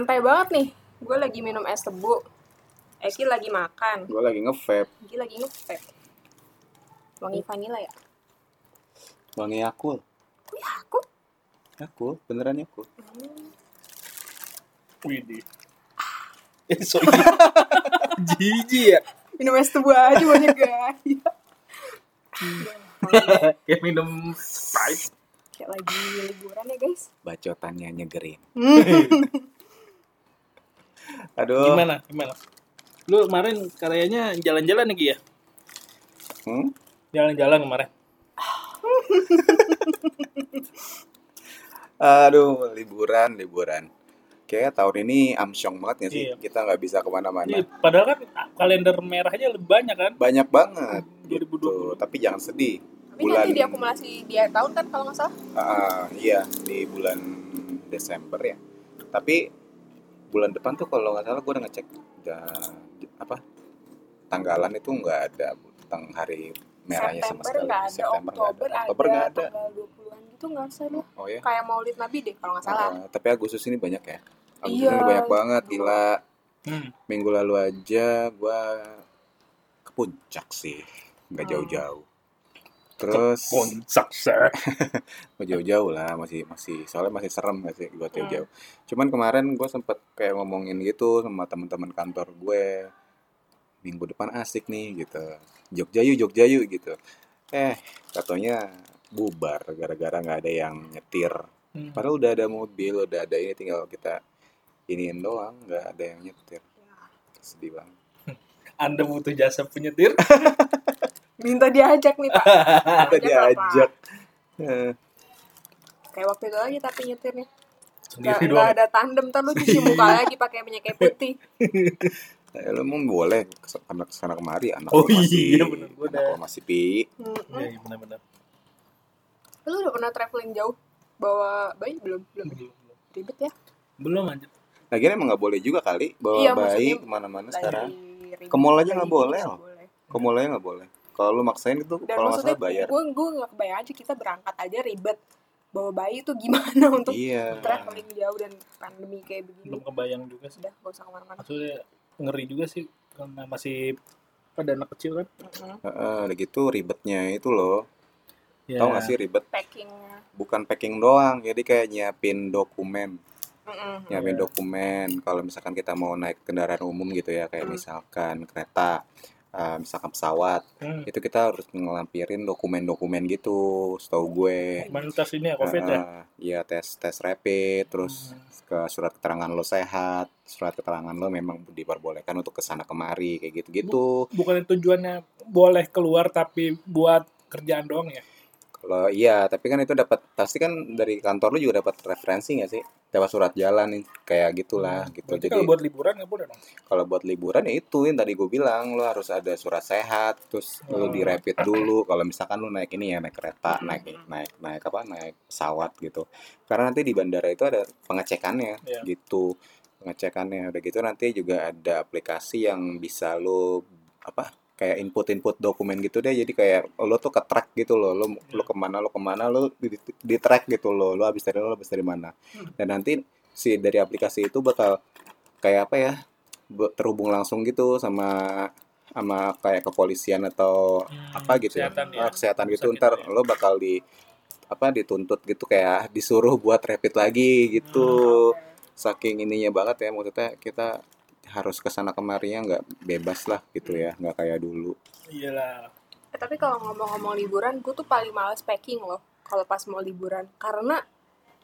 santai banget nih. Gue lagi minum es tebu. Eki lagi makan. Gue lagi nge-vape. Eki lagi nge-vape. Wangi vanilla ya? Wangi Yakult. Kok ya aku? Yakult, beneran Yakult. Widih. Eh, so iya. Jijik ya. Minum es tebu aja banyak gaya. Kayak minum Sprite. Kayak lagi liburan ya guys. Bacotannya nyegerin. Aduh. Gimana? Gimana? Lu kemarin karyanya jalan-jalan nih Gi, ya? Hmm? Jalan-jalan kemarin. Aduh, liburan, liburan. Kayak tahun ini amsyong banget nggak sih? Iya. Kita nggak bisa ke mana-mana. Iya, padahal kan kalender merahnya lebih banyak kan? Banyak banget. 2020. Gitu. Tapi jangan sedih. Tapi nanti diakumulasi di akhir tahun kan kalau nggak salah. Ah, iya, di bulan Desember ya. Tapi bulan depan tuh kalau nggak salah gue udah ngecek da- apa tanggalan itu nggak ada tentang hari merahnya sama September sekali. nggak ada, September nggak Oktober ada. Oktober nggak ada. tanggal 20-an gitu nggak usah deh. Oh ya. Kayak Maulid Nabi deh kalau nggak salah. Ah, tapi Agustus ini banyak ya. Agustus Iya. ini banyak banget, gila. Hmm. Minggu lalu aja gua ke puncak sih, nggak Hmm. jauh-jauh. Terus nggak jauh-jauh lah, masih masih soalnya masih serem nggak sih buat Hmm. jauh-jauh. Cuman kemarin gue sempet kayak ngomongin gitu sama teman-teman kantor gue, minggu depan asik nih gitu, Jogja yuk, Jogja yuk gitu. Eh katanya bubar gara-gara nggak ada yang nyetir. Hmm. Padahal udah ada mobil, udah ada ini tinggal kita iniin doang, nggak ada yang nyetir. Sedih banget. Anda butuh jasa penyetir? Minta diajak nih pak. Ajak diajak. Eh, Kayak waktu itu lagi tapi nyetirnya. Nggak, Sendiri nggak doang. ada tandem, ntar lu cuci muka lagi pakai minyak kayak putih. Ya, lu emang boleh kes- karena ke sana kemari anak Oh lu masih iya, bener. Gua anak masih pi Mm-mm. Iya, iya, benar-benar. Lu udah pernah traveling jauh? Bawa bayi belum? Belum. Belum, belum. Ribet ya? Belum aja. lagian emang nggak boleh juga kali bawa Iya, bayi ke mana-mana sekarang ribet. Ke mall aja nggak boleh. ke mall aja nggak boleh kalau lu maksain itu Dan kalau nggak maksudnya salah bayar gue gue nggak kebayang aja kita berangkat aja ribet bawa bayi itu gimana untuk iya traveling jauh dan pandemi kayak begini. Belum kebayang juga sih. Sudah gak usah ke mana-mana. Maksudnya ngeri juga sih karena masih pada anak kecil kan. Heeh, udah gitu ribetnya itu loh Ya. tau gak sih ribet Packingnya. bukan packing doang jadi kayak nyiapin dokumen Mm-mm. nyiapin Iya. dokumen kalau misalkan kita mau naik kendaraan umum gitu ya kayak misalkan kereta eh, misalkan pesawat Hmm. itu kita harus ngelampirin dokumen-dokumen gitu setahu gue Imunitas ini ya COVID ya. Heeh, Iya tes tes rapid terus Hmm. ke surat keterangan lo sehat surat keterangan lo memang diperbolehkan untuk ke sana kemari kayak gitu-gitu Bukan tujuannya boleh keluar tapi buat kerjaan doang ya. Kalau iya tapi kan itu dapat pasti kan dari kantor lo juga dapat referensi nggak sih dapat surat jalan nih kayak gitulah gitu Hmm. Berarti jadi kalau buat liburan nggak boleh dong. kalau buat liburan ya itu yang tadi gue bilang lo harus ada surat sehat terus lo Oh. di rapid dulu kalau misalkan lo naik ini ya naik kereta Hmm. naik naik naik apa naik pesawat gitu karena nanti di bandara itu ada pengecekannya Iya. gitu pengecekannya udah gitu nanti juga ada aplikasi yang bisa lo apa kayak input-input dokumen gitu deh jadi kayak lo tuh ke track gitu loh lo lo ke mana lo ke mana lo di, di track gitu loh lo habis dari lo habis dari mana Hmm. dan nanti si dari aplikasi itu bakal kayak apa ya terhubung langsung gitu sama sama kayak kepolisian atau Hmm, apa gitu kesehatan ya, ya. Kesehatan gitu gitu ntar ya. lo bakal di apa dituntut gitu kayak disuruh buat rapid lagi gitu saking ininya banget ya maksudnya kita harus ke sana kemarinya nggak bebas lah gitu ya nggak kayak dulu Iyalah. Eh, tapi kalau ngomong-ngomong liburan, gue tuh paling males packing loh kalau pas mau liburan karena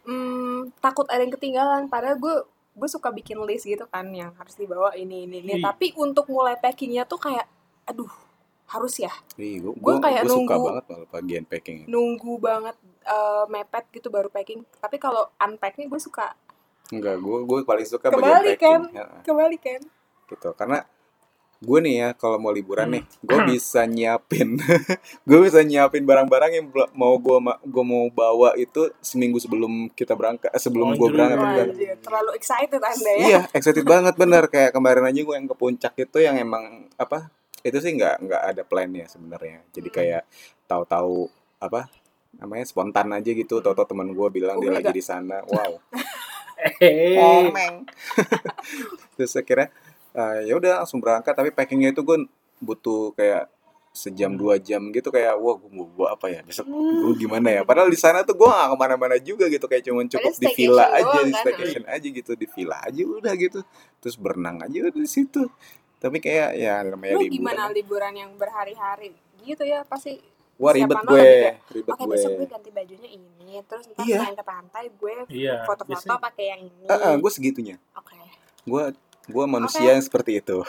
hmm, takut ada yang ketinggalan. Padahal gue gue suka bikin list gitu kan yang harus dibawa ini ini ini. Iya. Tapi untuk mulai packingnya tuh kayak, aduh harus ya Gua gua, kayak gua suka nunggu- banget malah bagian packing nunggu banget eh, mepet gitu baru packing. Tapi kalau unpacknya gue suka enggak gue gue paling suka packing kan? Ya, kembali kan. gitu karena gue nih ya kalau mau liburan Hmm. nih gue bisa nyiapin gue bisa nyiapin barang-barang yang mau gue gue mau bawa itu seminggu sebelum kita berangkat eh, sebelum gue Anjir. berangkat kan. anjir, terlalu excited anda ya. Iya, excited banget bener kayak kemarin aja gue yang ke puncak itu yang emang apa? Itu sih nggak nggak ada plan ya sebenarnya. Jadi Hmm. kayak tahu-tahu apa namanya spontan aja gitu. Tahu-tahu teman gue bilang Oh, dia lagi di sana. Wow. Komeng. terus akhirnya eh, ya udah langsung berangkat. Tapi packingnya itu gue butuh kayak sejam dua jam gitu. Kayak wah gue mau bawa apa ya? Besok gue gimana ya? Padahal di sana tuh gue gak ke mana-mana juga gitu. Kayak cuman cukup di villa aja di kan? staycation aja gitu. Di villa aja udah gitu. Terus berenang aja udah di situ. Tapi kayak ya namanya Lu liburan gimana liburan yang berhari-hari? Gitu ya pasti wah ribet mana gue kayak, ribet Oke gue. besok gue ganti bajunya ini Terus ntar Iya. main ke pantai gue Iya, foto-foto biasanya- pakai yang ini. Ah, ah, gue segitunya. Oke. Gue gue manusia yang seperti itu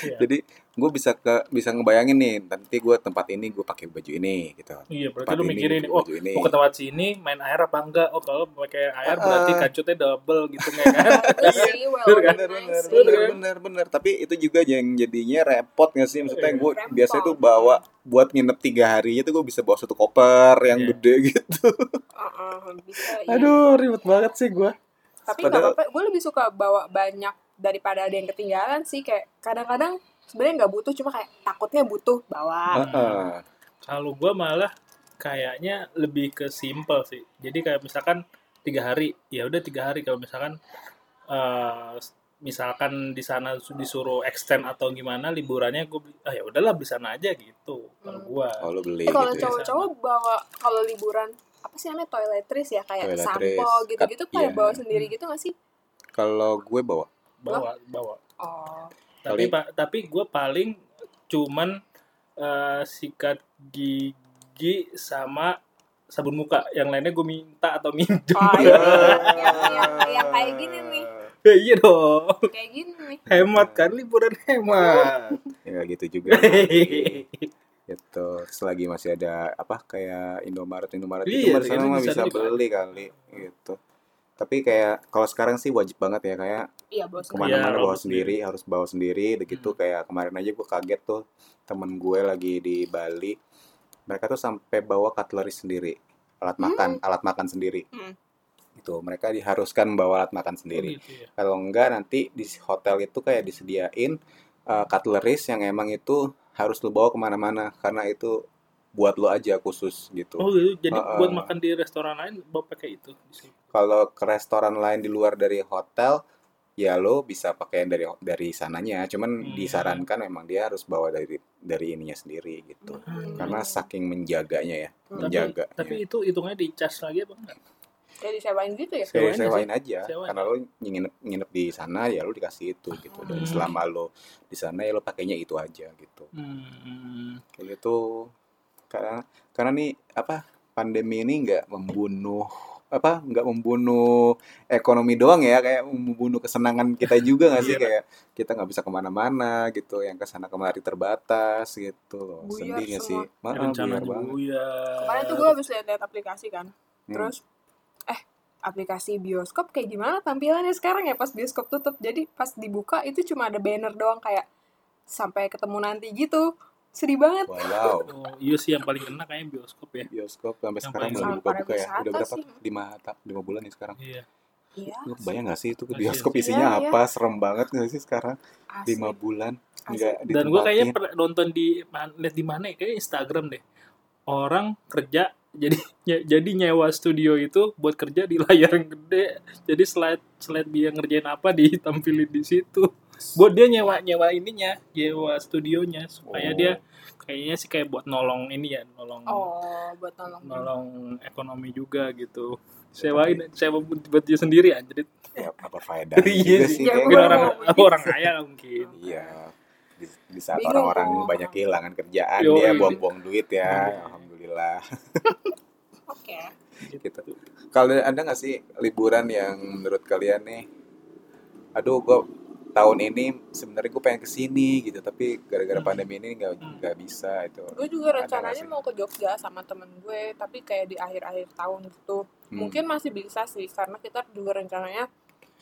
Iya. jadi gue bisa ke bisa ngebayangin nih nanti gue tempat ini gue pakai baju ini gitu Iya, berarti tempat lu ini mikirin, oh, baju ini mau ke tempat sini main air apa enggak? Oh, kalau pakai air Ah. berarti kacutnya double gitu nggak kan? Bagus sih, well Bener kan? bener bener sih. bener bener bener tapi itu juga yang jadinya repot gak sih maksudnya Iya. gue biasanya tuh bawa buat nginep tiga hari itu gue bisa bawa satu koper yang Iya. gede gitu Uh-uh, bisa, iya. aduh ribet banget sih gue Tapi nggak apa-apa, gue lebih suka bawa banyak daripada ada yang ketinggalan sih Kayak kadang-kadang sebenarnya nggak butuh, cuma kayak takutnya butuh bawa Heeh. Kalau gua malah kayaknya lebih ke simple sih. Jadi kayak misalkan tiga hari, ya udah tiga hari. Kalau misalkan eh, misalkan di sana su- disuruh extend atau gimana liburannya, gue ah ya udahlah di sana aja gitu. Kalau Hmm. gua oh beli Eh, kalau gitu ya cowok-cowok bawa kalau liburan apa sih namanya toiletries ya kayak Toiletries, sampo gitu-gitu kayak iya. bawa sendiri gitu gak sih? kalau gue bawa bawa bawa. Oh, Tapi pa- tapi gue paling cuman eh, sikat gigi sama sabun muka. Yang lainnya gue minta atau minjem. oh iya, yang, yang, yang kayak gini nih, Ya, iya dong. kayak gini nih. Hemat kan liburan hemat. ya gitu juga gitu selagi masih ada apa kayak Indomaret Indomaret itu Iya, itu mah bisa bisa Pak. beli kali gitu tapi kayak kalau sekarang sih wajib banget ya kayak Iya ke mana-mana Iya, bawa sendiri harus bawa sendiri begitu Hmm. kayak kemarin aja gue kaget tuh temen gue lagi di Bali mereka tuh sampai bawa cutlery sendiri alat makan alat makan sendiri Hmm. itu mereka diharuskan bawa alat makan sendiri Oh, gitu ya. kalau enggak nanti di hotel itu kayak disediain uh, cutleries yang emang itu harus lu bawa ke mana-mana karena itu buat lo aja khusus gitu Oh gitu. Jadi Heeh. buat makan di restoran lain bawa pakai itu. Kalau ke restoran lain di luar dari hotel ya lo bisa pakai dari dari sananya cuman Hmm. disarankan memang dia harus bawa dari dari ininya sendiri gitu Hmm. karena saking menjaganya ya Hmm. menjaga Tapi itu hitungannya di charge lagi apa enggak? Kayak disewain gitu ya? sewain sewain, sewain aja Sewain. karena lo nginep nginep di sana ya lo dikasih itu gitu dan Hmm. selama lo di sana ya lo pakainya itu aja gitu Hmm. kayak gitu karena karena nih apa pandemi ini nggak membunuh apa nggak membunuh ekonomi doang ya kayak membunuh kesenangan kita juga nggak sih Iya. kayak kita nggak bisa ke mana-mana gitu yang ke sana kemari terbatas gitu loh Buyar sedih nggak sih. Maaf, Rencana buyar banget ya. Kemarin tuh gue habis lihat-lihat aplikasi kan. Hmm. Terus eh aplikasi bioskop kayak gimana tampilannya sekarang ya pas bioskop tutup. Jadi pas dibuka itu cuma ada banner doang kayak sampai ketemu nanti gitu. Sedih banget. wow Oh, iya sih yang paling kena kayaknya bioskop ya. bioskop sampai Yang sekarang belum sama buka-buka ya udah berapa sih. lima ta- lima bulan nih sekarang Iya. Iya. lu bayang nggak sih itu ke Masih, bioskop masih. isinya Iya, iya. apa serem banget nggak sih sekarang Asli. lima bulan Asli. nggak Dan gue kayaknya pernah nonton di lihat di mana ya? Kayaknya Instagram deh. Orang kerja jadi nye- jadi nyewa studio itu buat kerja di layar yang gede. Jadi slide slide dia ngerjain apa ditampilin di situ. Buat dia nyewa nyewa ininya, nyewa studionya supaya Oh. dia kayaknya sih kayak buat nolong ini ya, nolong Oh, buat nolong. nolong ekonomi juga gitu. Sewain sewa buat dia sendiri anjir. ya apa faedah Iya sih. sih Ya, Mungkin orang orang kaya mungkin. Iya. Di, di saat orang-orang banyak kehilangan kerjaan, Yoi. dia buang-buang duit ya. Iya. Alhamdulillah. Oke. gitu. Kalau ada nggak sih liburan yang menurut kalian nih, aduh gue tahun ini sebenarnya gue pengen ke sini gitu, tapi gara-gara Hmm. pandemi ini nggak nggak bisa itu. Gue juga Ada rencananya mau ke Jogja sama temen gue, tapi kayak di akhir-akhir tahun gitu. Hmm. Mungkin masih bisa sih, karena kita juga rencananya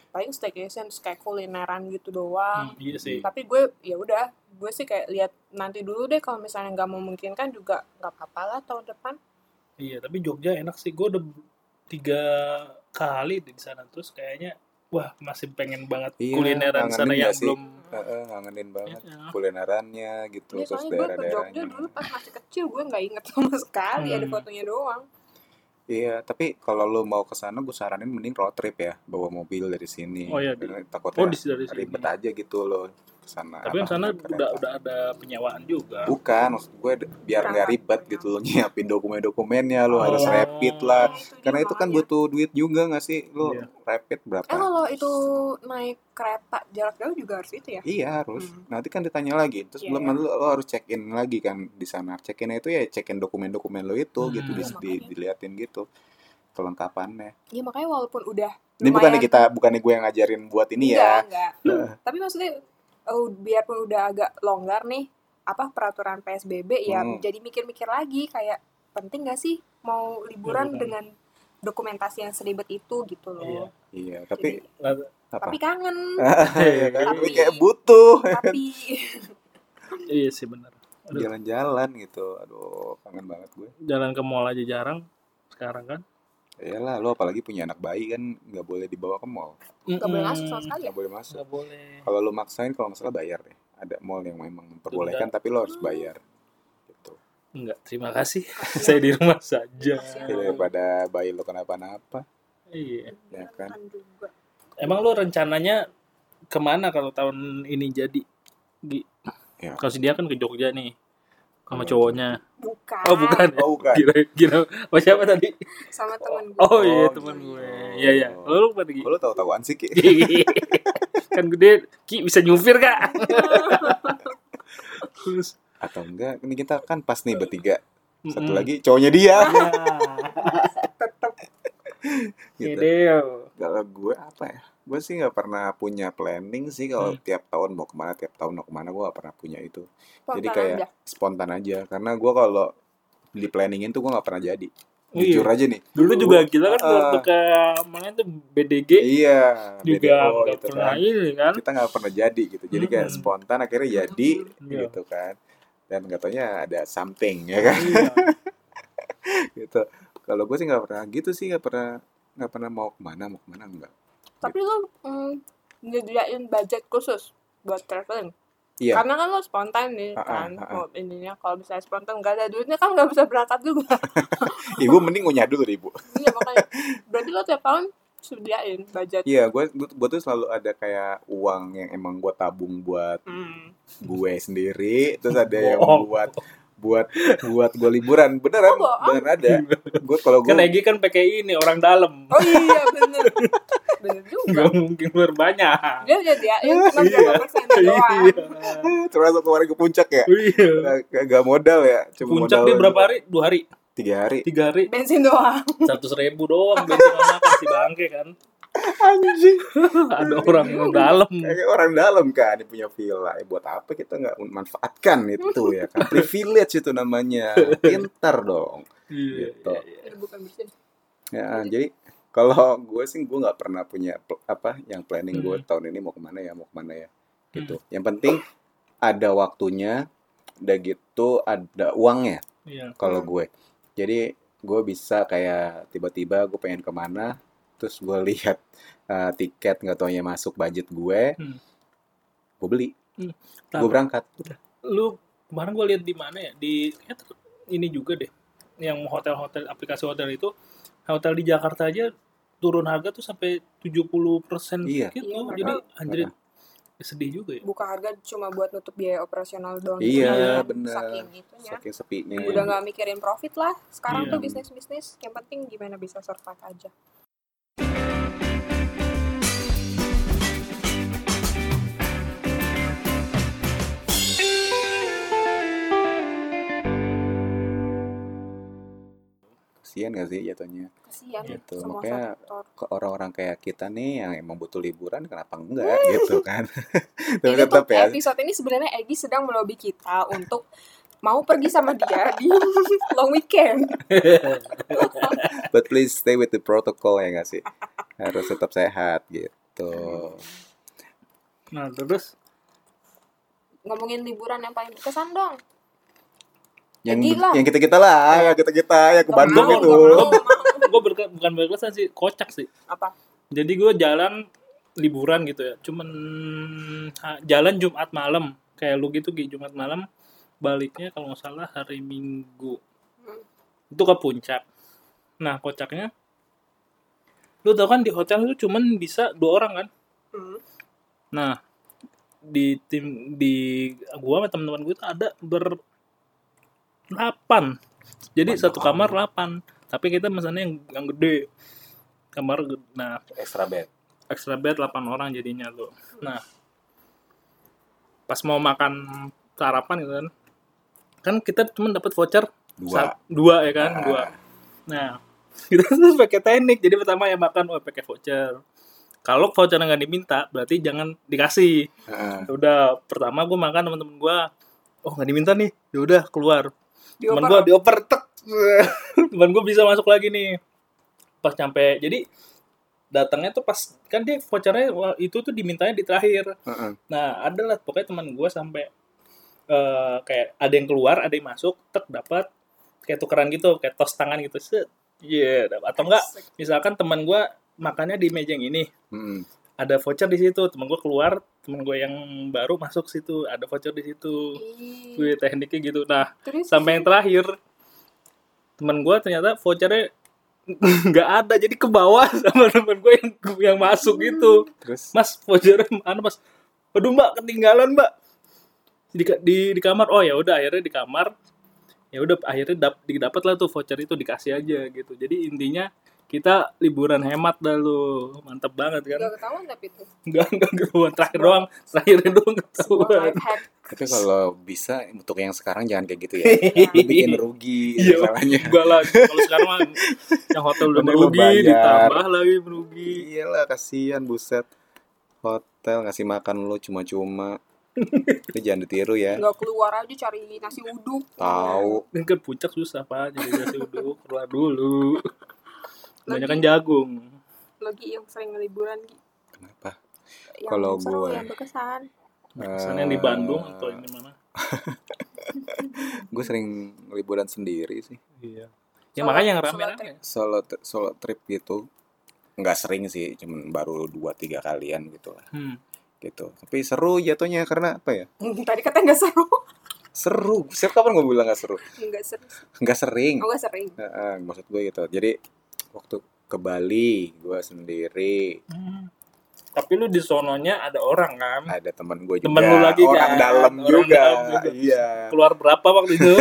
paling staycation kayak kulineran gitu doang. Hmm, iya sih. Tapi gue ya udah, gue sih kayak lihat nanti dulu deh kalau misalnya nggak memungkinkan juga nggak apa-apa lah tahun depan. Iya, tapi Jogja enak sih. Gue udah tiga kali di sana terus kayaknya wah masih pengen banget Iya, kulineran sana yang sih? belum Heeh, ngangenin banget Iya. kulinerannya gitu, Ya, terus gue daerah-daerahnya. dulu pas masih kecil gue nggak inget sama sekali, ada Hmm. fotonya doang. Iya, tapi kalau lu mau ke sana gue saranin mending road trip ya, bawa mobil dari sini. Oh, iya, takutnya Oh, di dari sini. ribet aja gitu loh ke sana. Tapi yang sana udah udah ada penyewaan juga. Bukan, maksud gue biar nggak ribet gitu lo nyiapin dokumen-dokumennya, lo harus Oh. rapid lah. Itu dia Karena itu kan butuh duit juga nggak sih? Lo Iya. rapid berapa? Eh kalau itu naik kereta jarak jauh juga harus itu ya? Iya harus. Hmm. Nanti kan ditanya lagi. Terus Iya. belum nanti lo, lo harus check in lagi kan di sana. Check in itu ya check in dokumen-dokumen lo itu Hmm. gitu Iya, di- diliatin gitu kelengkapannya. Iya makanya walaupun udah Ini bukannya kita bukannya gue yang ngajarin buat ini ya. Enggak, enggak. Tapi maksudnya oh, biarpun udah agak longgar nih apa peraturan PSBB ya Hmm. jadi mikir-mikir lagi kayak penting gak sih mau liburan Liburan. dengan dokumentasi yang seribet itu gitu Iya. loh. Iya, tapi Jadi, apa? tapi kangen, Iya kan? Tapi kayak butuh tapi Iya sih benar. Jalan-jalan gitu. Aduh, kangen banget gue. Jalan ke mall aja jarang sekarang kan. Iyalah, lo apalagi punya anak bayi kan nggak boleh dibawa ke mall. nggak boleh masuk sama sekali ya. Nggak boleh masuk. Nggak boleh. Kalau lo maksain kalau nggak salah bayar deh. Ada mall yang memang memperbolehkan tapi lo harus bayar. Gitu. Enggak, terima kasih. Saya di rumah saja. Daripada bayi lo kenapa-napa, Iya. ya kan? Emang lu rencananya ke mana kalau tahun ini jadi? Gi? Ya. Kalau si dia kan ke Jogja nih sama cowoknya. Bukan. Oh bukan. ya? Oh, bukan. Kira kira oh siapa tadi? Sama temen gue. Oh iya Oh, teman gitu. gue. Iya iya. Lu pada Gi? Kok lo tahu-tahuan sih, Ki? kan gede Ki bisa nyupir kak terus Atau enggak? Ini kita kan pas nih bertiga. Satu Mm-mm. lagi cowoknya dia. ya gitu. Gede. Kalau gue apa ya? Gue sih nggak pernah punya planning sih kalau Hmm. tiap tahun mau ke mana, tiap tahun mau ke mana gue gak pernah punya itu. Jadi Spontan kayak aja. spontan aja. Karena gue kalau di planningin tuh gue nggak pernah jadi. Oh, Jujur iya. aja nih. dulu juga gila kan waktu ke mana tuh BDG Iya. juga BDO nggak gitu pernah kan. ini kan Kita nggak pernah jadi gitu. Jadi kayak Mm-mm. spontan akhirnya jadi Iya. gitu kan. Dan katanya ada something ya kan Iya. gitu. Kalau gue sih nggak pernah gitu sih nggak pernah nggak pernah mau ke mana mau ke mana enggak. Tapi lu mm, nyediain budget khusus buat traveling. Iya. Karena kan lo spontan nih Ah, ah, kan. Mau ininya kalau misalnya spontan nggak ada duitnya kan nggak bisa berangkat juga. Ibu mending ngunyah dulu deh, ibu. iya makanya. Berarti lo tiap tahun sediain budget. Iya, gue gue tuh selalu ada kayak uang yang emang gue tabung buat Hmm. gue sendiri, terus ada yang buat buat buat gue liburan. Beneran, Oh, bener ada. Gue kalau gue kan Egi kan pakai ini orang dalam Oh iya bener. bener juga. nggak mungkin berbanyak Dia nyediain cuma Iya. berapa persen doang. termasuk kemarin ke puncak ya, iya Gak, gak modal ya, cuma puncak modal dia berapa hari dua hari Tiga hari. tiga hari Bensin doang. seratus ribu doang bensin sama makan si bangke kan Anjing. ada orang yang dalam Kayak orang dalam kan, dia punya villa. Eh, buat apa kita nggak manfaatkan itu ya kan? Privilege itu namanya. Pintar dong. iya Gitu. Itu bukan bersin. Ya, jadi kalau gue sih gue nggak pernah punya apa yang planning gue Hmm. tahun ini mau ke mana ya mau ke mana ya gitu. Yang penting ada waktunya, udah gitu ada uangnya iya kalau Hmm. gue. Jadi gue bisa kayak tiba-tiba gue pengen ke mana, terus gue lihat uh, tiket nggak taunya masuk budget gue, Hmm. gue beli, Nah, gue berangkat. lu kemarin gue lihat di mana ya di ter- ini juga deh yang hotel-hotel aplikasi hotel itu hotel di Jakarta aja turun harga tuh sampai 70% Iya. gitu Iya, jadi anjir sedih juga ya Buka harga cuma buat nutup biaya operasional doang. Iya, Iya, bener. Saking itunya. Saking sepinya. Udah nggak mikirin profit lah. Sekarang Iya. tuh bisnis-bisnis yang penting gimana bisa survive aja. Kasian gak sih jatuhnya? Kasihan Gitu, semua makanya- sektor. ke orang-orang kayak kita nih yang emang butuh liburan kenapa enggak gitu kan tapi tetap ya episode ini sebenarnya Egi sedang melobi kita untuk mau pergi sama dia di long weekend. but please stay with the protocol ya nggak sih harus tetap sehat gitu nah terus Ngomongin liburan yang paling berkesan dong. Yang Gila. yang kita kita lah yang kita kita yang ke Bandung mau, itu gue berke, bukan berkesan sih kocak sih Apa? jadi gue jalan liburan gitu ya cuman jalan Jumat malam kayak lu gitu Gi, Jumat malam baliknya kalau nggak salah hari Minggu Hmm. itu ke puncak Nah, kocaknya lu tau kan di hotel itu cuman bisa dua orang kan? Hmm. Nah, di tim di gua sama teman-teman gue tuh ada ber delapan. Jadi Waduh. satu kamar delapan. Tapi kita misalnya yang, yang gede. Kamar. Nah, Extra bed. extra bed 8 orang jadinya tuh. Nah, pas mau makan sarapan gitu kan. Kan kita cuma dapat voucher Dua. dua ya kan, Ah. dua. Nah, kita tuh pakai teknik. Jadi pertama yang makan oh pakai voucher. Kalau voucher nggak diminta, berarti jangan dikasih. Ah. Ya Udah, pertama gue makan teman-teman gue, oh nggak diminta nih, ya udah keluar. Teman gue dioper tek, teman gue bisa masuk lagi nih. Pas nyampe, jadi datangnya tuh pas kan dia vouchernya itu tuh dimintanya di terakhir. Heeh. Nah, ada lah pokoknya teman gue sampai eh, kayak ada yang keluar, ada yang masuk, tek dapat kayak tukeran gitu, kayak tos tangan gitu, set. Iya, dap- atau enggak misalkan teman gue makannya di meja yang ini, Mm-mm. Ada voucher di situ, teman gue keluar, teman gue yang baru masuk situ, ada voucher di situ. Gue tekniknya gitu. Nah, Terus? sampai yang terakhir teman gue ternyata vouchernya nggak ada jadi ke bawah sama teman gue yang yang masuk gitu. Terus? Mas vouchernya mana mas? Aduh mbak ketinggalan mbak. Di di, di kamar. Oh ya udah akhirnya di kamar. Ya udah akhirnya dap, didapat lah tuh voucher itu dikasih aja gitu. Jadi intinya kita liburan hemat dah lu mantep banget kan Gak ketahuan tapi itu. enggak enggak ketahuan terakhir doang terakhirnya doang ketahuan tapi kalau bisa untuk yang sekarang jangan kayak gitu ya. Bikin rugi Iya, masalahnya. enggak lah. Kalau sekarang mah yang hotel udah merugi, ditambah lagi merugi. Iyalah kasihan buset. Hotel ngasih makan lu cuma-cuma. Itu jangan ditiru ya. Gak keluar aja cari nasi uduk. Tahu. Ke puncak susah pak, jadi nasi uduk keluar dulu. Banyak kan Lagi- jagung. Lagi yang sering liburan Gi. Kenapa? Yang Kalau seru, gue- yang berkesan. Kesannya di Bandung atau ini mana? Gue sering liburan sendiri sih. Iya. Ya Solo- makanya yang solo rame-rame. Solo solo trip gitu. Nggak sering sih, cuman baru 2 3 kalian gitu lah. Hmm. Gitu. Tapi seru jatuhnya karena apa ya? Tadi katanya gak seru. Seru. Siapa kapan gue bilang nggak seru? Enggak seru. Nggak sering. Oh, gak sering. Heeh, maksud gue gitu. Jadi waktu ke Bali gue sendiri Hmm. Tapi lu di sononya ada orang kan? ada teman gue juga Temen lu lagi orang kan? dalam Orang juga. dalam juga. iya Keluar berapa waktu itu?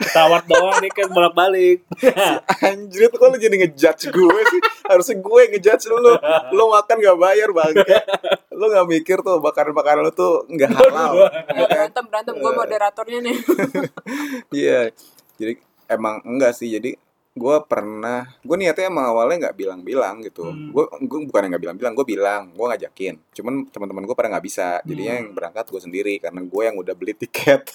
Pesawat doang tiket bolak-balik. anjir kok lu jadi ngejudge gue sih harusnya gue yang ngejudge lu lu makan gak bayar bangke lu gak mikir tuh bakar-bakar lu tuh nggak halal Ya, berantem, berantem. Gue moderatornya nih. iya jadi emang enggak sih jadi gue pernah gue niatnya emang awalnya nggak bilang-bilang gitu Hmm. gue gue bukan nggak bilang-bilang gue bilang gue ngajakin cuman teman-teman gue pada nggak bisa jadinya Hmm. yang berangkat gue sendiri karena gue yang udah beli tiket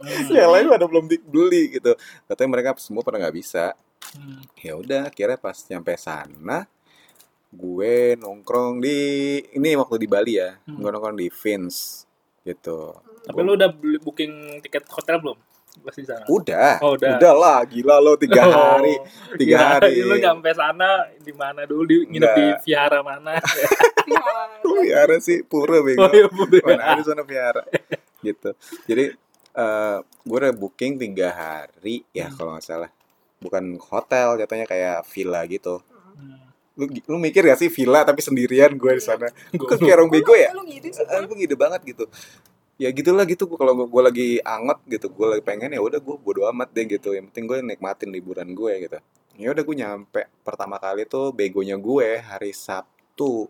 Hmm. yang lain pada belum beli gitu katanya mereka semua pada nggak bisa Hmm. ya udah akhirnya pas nyampe sana gue nongkrong di ini waktu di Bali ya Hmm. gue nongkrong di Vince gitu Tapi lu udah booking tiket hotel belum? Di sana. udah Oh, udah. lah gila lo tiga hari Oh, tiga kirain hari Lu nyampe sana di mana dulu? Di, nginep di Enggak. vihara mana? Ya, Vihara sih pura bego. oh iya. Mana ada sana vihara. gitu. Jadi eh gue udah booking tiga hari ya Hmm. kalau nggak salah. Bukan hotel jatuhnya kayak villa gitu. Hmm. Lu lu mikir gak sih villa tapi sendirian gue di sana? Gua- Kok kayak orang bego ya? Ah, gue ngide banget gitu. Ya gitulah gitu kalau gue lagi anget gitu, gue lagi pengen ya udah gue bodo amat deh gitu. Yang penting gue nikmatin liburan gue gitu. Ya udah gue nyampe pertama kali tuh begonya gue hari Sabtu.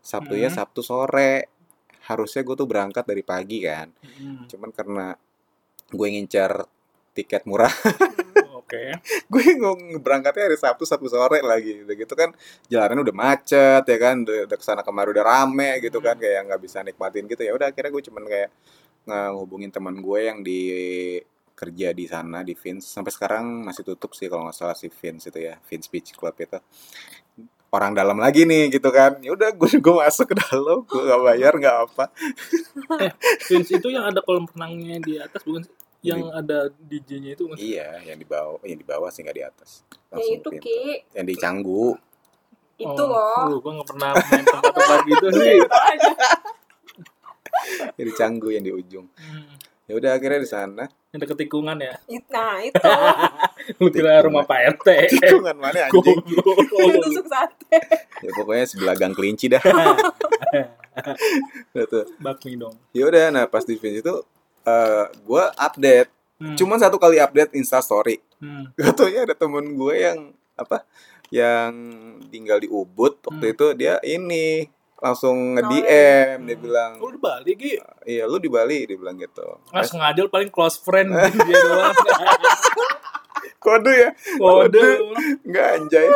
Sabtunya Hmm. Sabtu sore. Harusnya gue tuh berangkat dari pagi kan. Hmm. Cuman karena gue ngincar tiket murah, Oke. gue ngomong berangkatnya hari Sabtu Sabtu sore lagi. Udah gitu kan jalanan udah macet ya kan, udah, udah ke sana kemari udah rame gitu kan, kayak nggak bisa nikmatin gitu ya. Udah akhirnya gue cuman kayak ngehubungin teman gue yang di kerja di sana di Vince sampai sekarang masih tutup sih kalau nggak salah si Vince itu ya Vince Beach Club itu orang dalam lagi nih gitu kan ya udah gue gue masuk ke dalam gue nggak bayar nggak apa Vince itu yang ada kolam renangnya di atas bukan sih? Yang ada DJ-nya itu sih? iya yang di bawah yang di bawah sih nggak di atas Ya Langsung itu pintu. Ki. yang di Canggu Itu Oh, loh. Lu gue gak pernah main tempat-tempat gitu sih. yang di Canggu yang di ujung Hmm. ya udah akhirnya di sana Yang deket tikungan ya. It- Nah itu Lu kira rumah Pak RT. tikungan mana anjing tusuk sate. ya pokoknya sebelah gang kelinci dah Udah tuh Bakmi dong. ya udah nah pas di itu eh gue update Hmm. cuman satu kali update Insta Story Hmm. Katanya ada temen gue yang apa yang tinggal di Ubud waktu Hmm. itu dia ini langsung nge Oh, DM dia bilang Lu di Bali, Gi. iya lu di Bali dia bilang gitu Nggak sengaja paling close friend dia doang. kode ya Kode. nggak anjay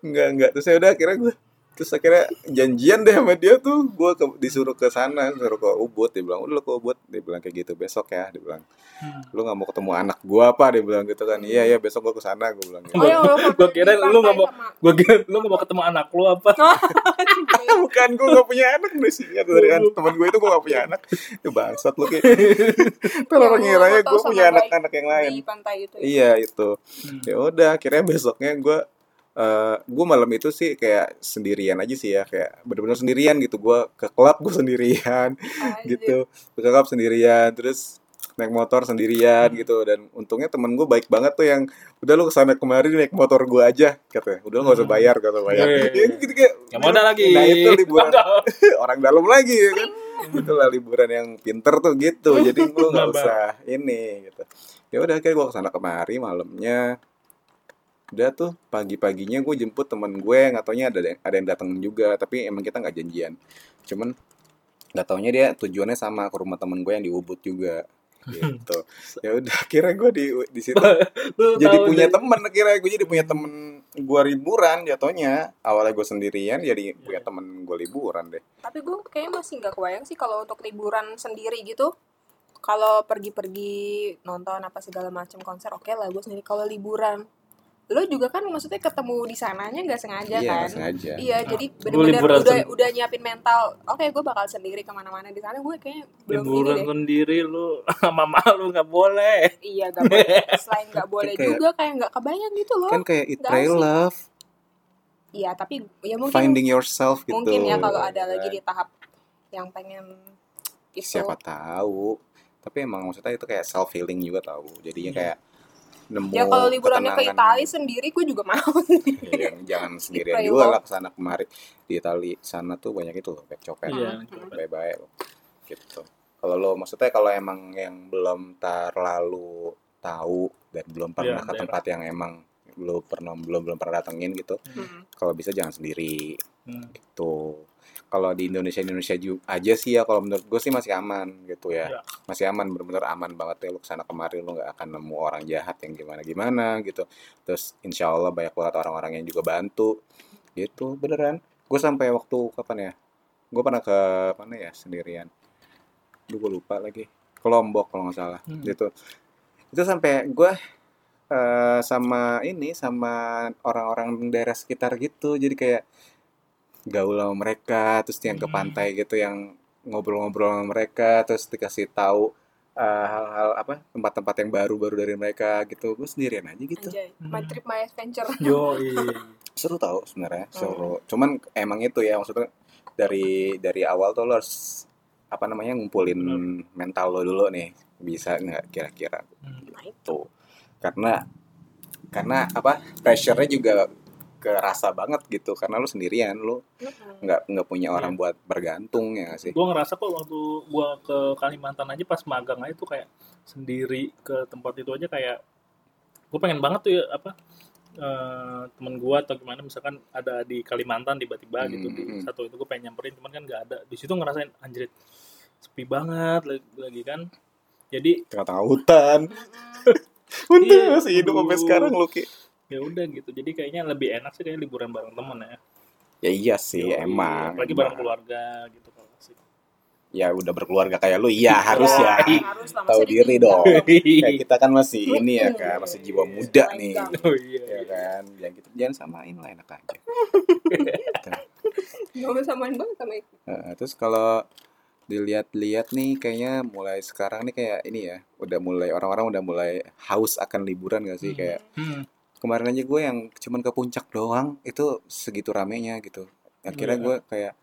nggak nggak terus ya udah akhirnya gue terus akhirnya janjian deh sama dia tuh gue ke, disuruh ke sana disuruh ke Ubud dia bilang udah lu ke Ubud dia bilang kayak gitu besok ya dia bilang Hmm. lu nggak mau ketemu anak gue apa dia bilang gitu kan iya iya besok gue ke sana gue bilang gitu. Oh, lo Gua kira lu nggak mau- Gua kira lu gak mau ketemu anak lu apa? bukan gue gak punya anak udah singkat dari an- teman gue itu gue gak punya anak itu bangsat lu kayak kalau orang Yang lo ngiranya gue punya anak-anak yang lain Di pantai itu. ya. iya itu Hmm. ya udah akhirnya besoknya gue eh gue malam itu sih kayak sendirian aja sih ya kayak bener-bener sendirian gitu. Gue ke klub gue sendirian Anjir. gitu. Ke klub sendirian terus naik motor sendirian Hmm. gitu. Dan untungnya temen gue baik banget tuh yang udah lu ke sana kemari naik motor gue aja katanya. Udah lu gak usah Hmm. bayar gak usah bayar. Ya, gitu kayak Gak modal lagi. nah itu liburan orang dalam lagi ya kan? Itulah liburan yang pinter tuh gitu. Jadi lu nggak usah ini gitu. Ya udah kayak gue ke sana kemari malamnya udah tuh pagi paginya gue jemput temen gue nggak taunya ada ada yang datang juga tapi emang kita nggak janjian. Cuman nggak taunya dia tujuannya sama ke rumah temen gue yang di Ubud juga. Gitu. Ya udah kira gue di di situ jadi punya temen kira gue jadi punya temen gue liburan jatuhnya awalnya gue sendirian jadi punya temen gue liburan deh. Tapi gue kayaknya masih nggak kebayang sih kalau untuk liburan sendiri gitu. Kalau pergi-pergi nonton apa segala macam konser oke lah gue sendiri. Kalau liburan, lo juga kan maksudnya ketemu di sananya nggak sengaja iya kan? sengaja Iya, Nah, jadi liburan udah sen- udah nyiapin mental. Oke, gue bakal sendiri ke mana-mana di sana. Gue kayaknya belum liburan ini deh. sendiri lu sama mama lu nggak boleh. Iya, gak boleh. Selain nggak boleh Kayak- juga kayak nggak kebayang gitu loh. kan kayak pray asik. love Iya, tapi ya mungkin finding yourself gitu mungkin ya kalau ada kan. lagi di tahap yang pengen itu. siapa tahu tapi emang maksudnya itu kayak self healing juga tahu jadinya Iya. kayak nemu Ya kalau liburannya ke. Italia sendiri, gue juga mau. Iya, jangan sendirian juga lah ke sana kemari di Itali sana tuh banyak itu loh kayak copet Iya. baik-baik loh gitu kalau lo maksudnya kalau emang yang belum terlalu tahu dan belum pernah Iya, ke daerah. tempat yang emang lo pernah belum belum pernah datengin gitu Hmm. kalau bisa jangan sendiri Hmm. gitu kalau di Indonesia Indonesia juga aja sih ya kalau menurut gue sih masih aman gitu ya. Ya. masih aman bener-bener aman banget ya lu ke sana kemari lu nggak akan nemu orang jahat yang gimana gimana gitu. Terus insya Allah banyak banget orang-orang yang juga bantu gitu beneran. Gue sampai waktu kapan ya? Gue pernah ke mana ya sendirian. Duh, gue lupa lagi. Ke Lombok kalau nggak salah Hmm. gitu. Itu sampai gue eh, sama ini sama orang-orang daerah sekitar gitu. Jadi kayak gaul sama mereka terus yang ke Hmm. pantai gitu yang ngobrol-ngobrol sama mereka terus dikasih tahu eh, hal-hal apa tempat-tempat yang baru-baru dari mereka gitu gue sendirian aja gitu Anjay, Hmm. my trip, my adventure. Yo, seru tau sebenarnya Hmm. seru cuman emang itu ya maksudnya dari dari awal tuh lo harus apa namanya ngumpulin mental lo dulu nih bisa nggak kira-kira Nah, itu. tuh karena karena apa pressure-nya juga kerasa banget gitu karena lu sendirian lu nggak nggak punya orang buat bergantung ya nggak sih? Gue ngerasa kok waktu gue ke Kalimantan aja pas magang aja tuh kayak sendiri ke tempat itu aja kayak gue pengen banget tuh ya apa eh, temen gue atau gimana misalkan ada di Kalimantan tiba-tiba gitu di Hmm. satu itu gue pengen nyamperin cuman kan nggak ada. Di situ ngerasain anjir sepi banget lagi, lagi kan. Jadi tengah-tengah hutan. Untung Iya, masih hidup sampai sekarang lu Ki. Ya udah gitu. Jadi kayaknya lebih enak sih kayak liburan bareng temen ya. Ya iya sih Yoi, emang. apalagi bareng keluarga gitu kalau asik. ya udah berkeluarga kayak lu iya harus ya. Harus lah, tahu diri ditinggal. dong. Kayak kita kan masih ini ya kan masih jiwa muda Selain nih. Oh iya, ya kan? Jangan gitu. Jangan samain lah enak aja. Gak usah samain banget sama itu. Heeh, terus kalau dilihat-lihat nih kayaknya mulai sekarang nih kayak ini ya udah mulai orang-orang udah mulai haus akan liburan gak sih? Hmm. kayak Hmm. Kemarin aja gue yang cuman ke puncak doang itu segitu ramenya gitu akhirnya Iya. gue kayak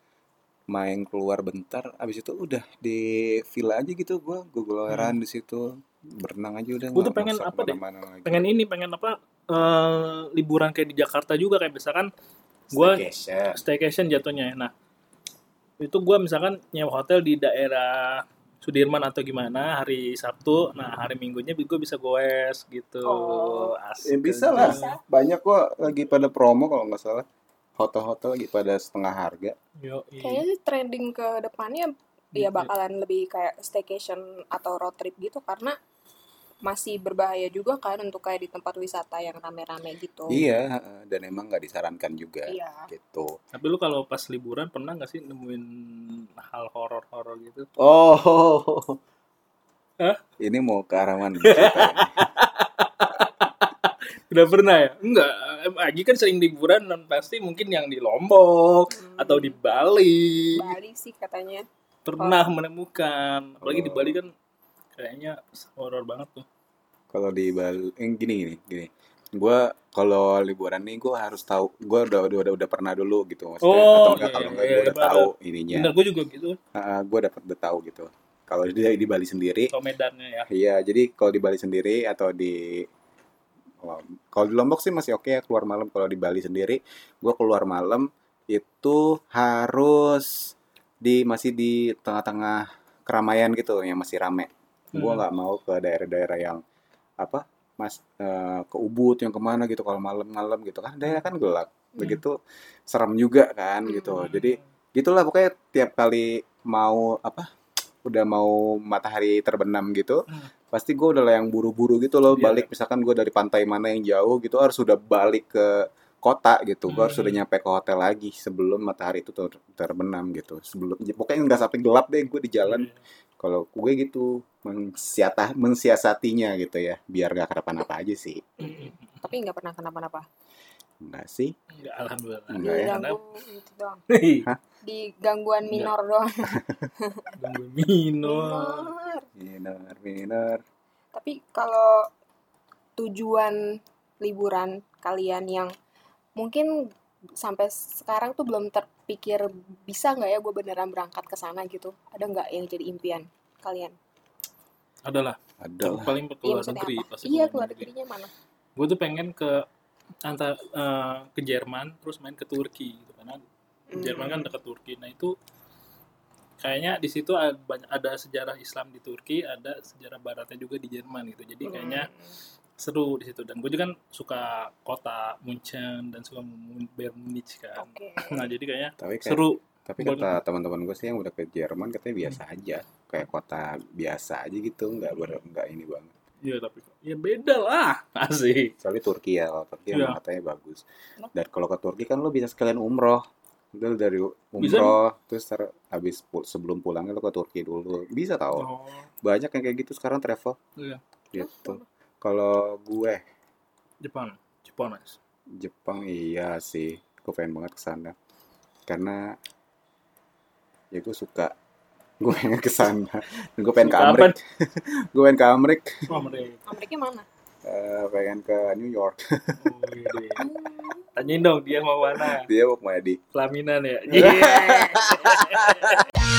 main keluar bentar abis itu udah di villa aja gitu gua gogoleran di situ berenang aja udah Gua tuh pengen apa deh, lagi. pengen ini pengen apa eh, liburan kayak di Jakarta juga kayak misalkan gua Staycation. staycation jatuhnya ya. Nah, itu gua misalkan nyewa hotel di daerah Sudirman atau gimana hari Sabtu, nah hari Minggunya gue bisa goes gitu. Oh. Ya, Asik bisa aja. lah. Bisa. Banyak kok lagi pada promo kalau nggak salah. Hotel-hotel lagi pada setengah harga. Yo, Kayaknya sih trending ke depannya ya Iya. bakalan lebih kayak staycation atau road trip gitu karena masih berbahaya juga kan untuk kayak di tempat wisata yang rame-rame gitu. Iya, heeh, dan emang nggak disarankan juga Iya. gitu. Tapi lu kalau pas liburan pernah nggak sih nemuin hal horor-horor gitu? Oh. Hah? Ini mau ke arah mana? Udah pernah ya? Enggak. Em, Agi kan sering liburan dan pasti mungkin yang di Lombok Hmm. atau di Bali Bali sih katanya. pernah menemukan. Apalagi di Oh. Bali kan kayaknya horor banget tuh. Kalau di Bali, eh, gini gini gini. Gua kalau liburan nih gue harus tahu. Gue udah, udah udah udah pernah dulu gitu maksudnya. Oh, Atau enggak iya, kalau enggak iya, gue udah iya, tahu ininya. Bener, gue juga gitu. gue dapat udah tahu gitu. Kalau di di Bali sendiri, Kalau medannya ya. iya. Jadi kalau di Bali sendiri atau di oh, kalau di Lombok sih masih oke ya keluar malam. Kalau di Bali sendiri, gue keluar malam itu harus di masih di tengah-tengah keramaian gitu yang masih rame. Gue Hmm. nggak mau ke daerah-daerah yang apa mas eh, ke Ubud yang ke mana gitu kalau malam-malam gitu kan daerah kan gelap Hmm. begitu serem juga kan gitu Hmm. jadi gitulah pokoknya tiap kali mau apa udah mau matahari terbenam gitu Hmm. pasti gue udah lah yang buru-buru gitu loh Iya, balik misalkan gue dari pantai mana yang jauh gitu harus udah balik ke kota gitu gue harus Hmm. udah nyampe ke hotel lagi sebelum matahari itu ter- terbenam gitu sebelum pokoknya nggak sampai gelap deh gue di jalan kalau gue gitu mensiata mensiasatinya gitu ya biar gak kenapa-napa aja sih. Tapi nggak pernah kenapa-napa. enggak sih Enggak, alhamdulillah. Enggak ya? Diganggu gitu doang. Hah? Di gangguan Enggak. minor doang. Gangguan minor. Minor. minor Tapi kalau tujuan liburan kalian yang mungkin sampai sekarang tuh belum terpikir bisa nggak ya gue beneran berangkat ke sana gitu? Ada nggak yang jadi impian kalian? Adalah. ada lah Paling ke Iya luar maksudnya negeri. apa? Pasti Iya ke keluar luar negeri. negerinya mana? Gue tuh pengen ke antar eh, ke Jerman terus main ke Turki gitu karena Hmm. Jerman kan dekat Turki. Nah itu kayaknya di situ ada, banyak, ada sejarah Islam di Turki, ada sejarah Baratnya juga di Jerman gitu. Jadi Hmm. kayaknya seru di situ. Dan gue juga kan suka kota Munchen dan suka Bayern Munich kan. Oke. Nah jadi kayaknya tapi kayak seru. tapi kata teman-teman gue sih yang udah ke Jerman katanya biasa aja kayak kota biasa aja gitu nggak ber nggak ini banget Iya tapi ya beda lah asik. soalnya Turki ya kalau Turki emang katanya bagus dan kalau ke Turki kan lo bisa sekalian umroh Udah dari Bisa? umroh terus ter, habis pu- sebelum pulangnya lo ke Turki dulu bisa tau Oh, banyak yang kayak gitu sekarang travel iya. gitu kalau gue Jepang, Jepang mas. Jepang iya sih gue pengen banget ke sana karena ya gue suka gue pengen ke sana gue pengen ke Suka Amerika gue pengen ke Amerika Oh, mereka. Amerika mana? Eh, pengen ke New York Oh, iya. Tanyain dong dia mau mana? dia mau ke mana di Pelaminan ya. Iya.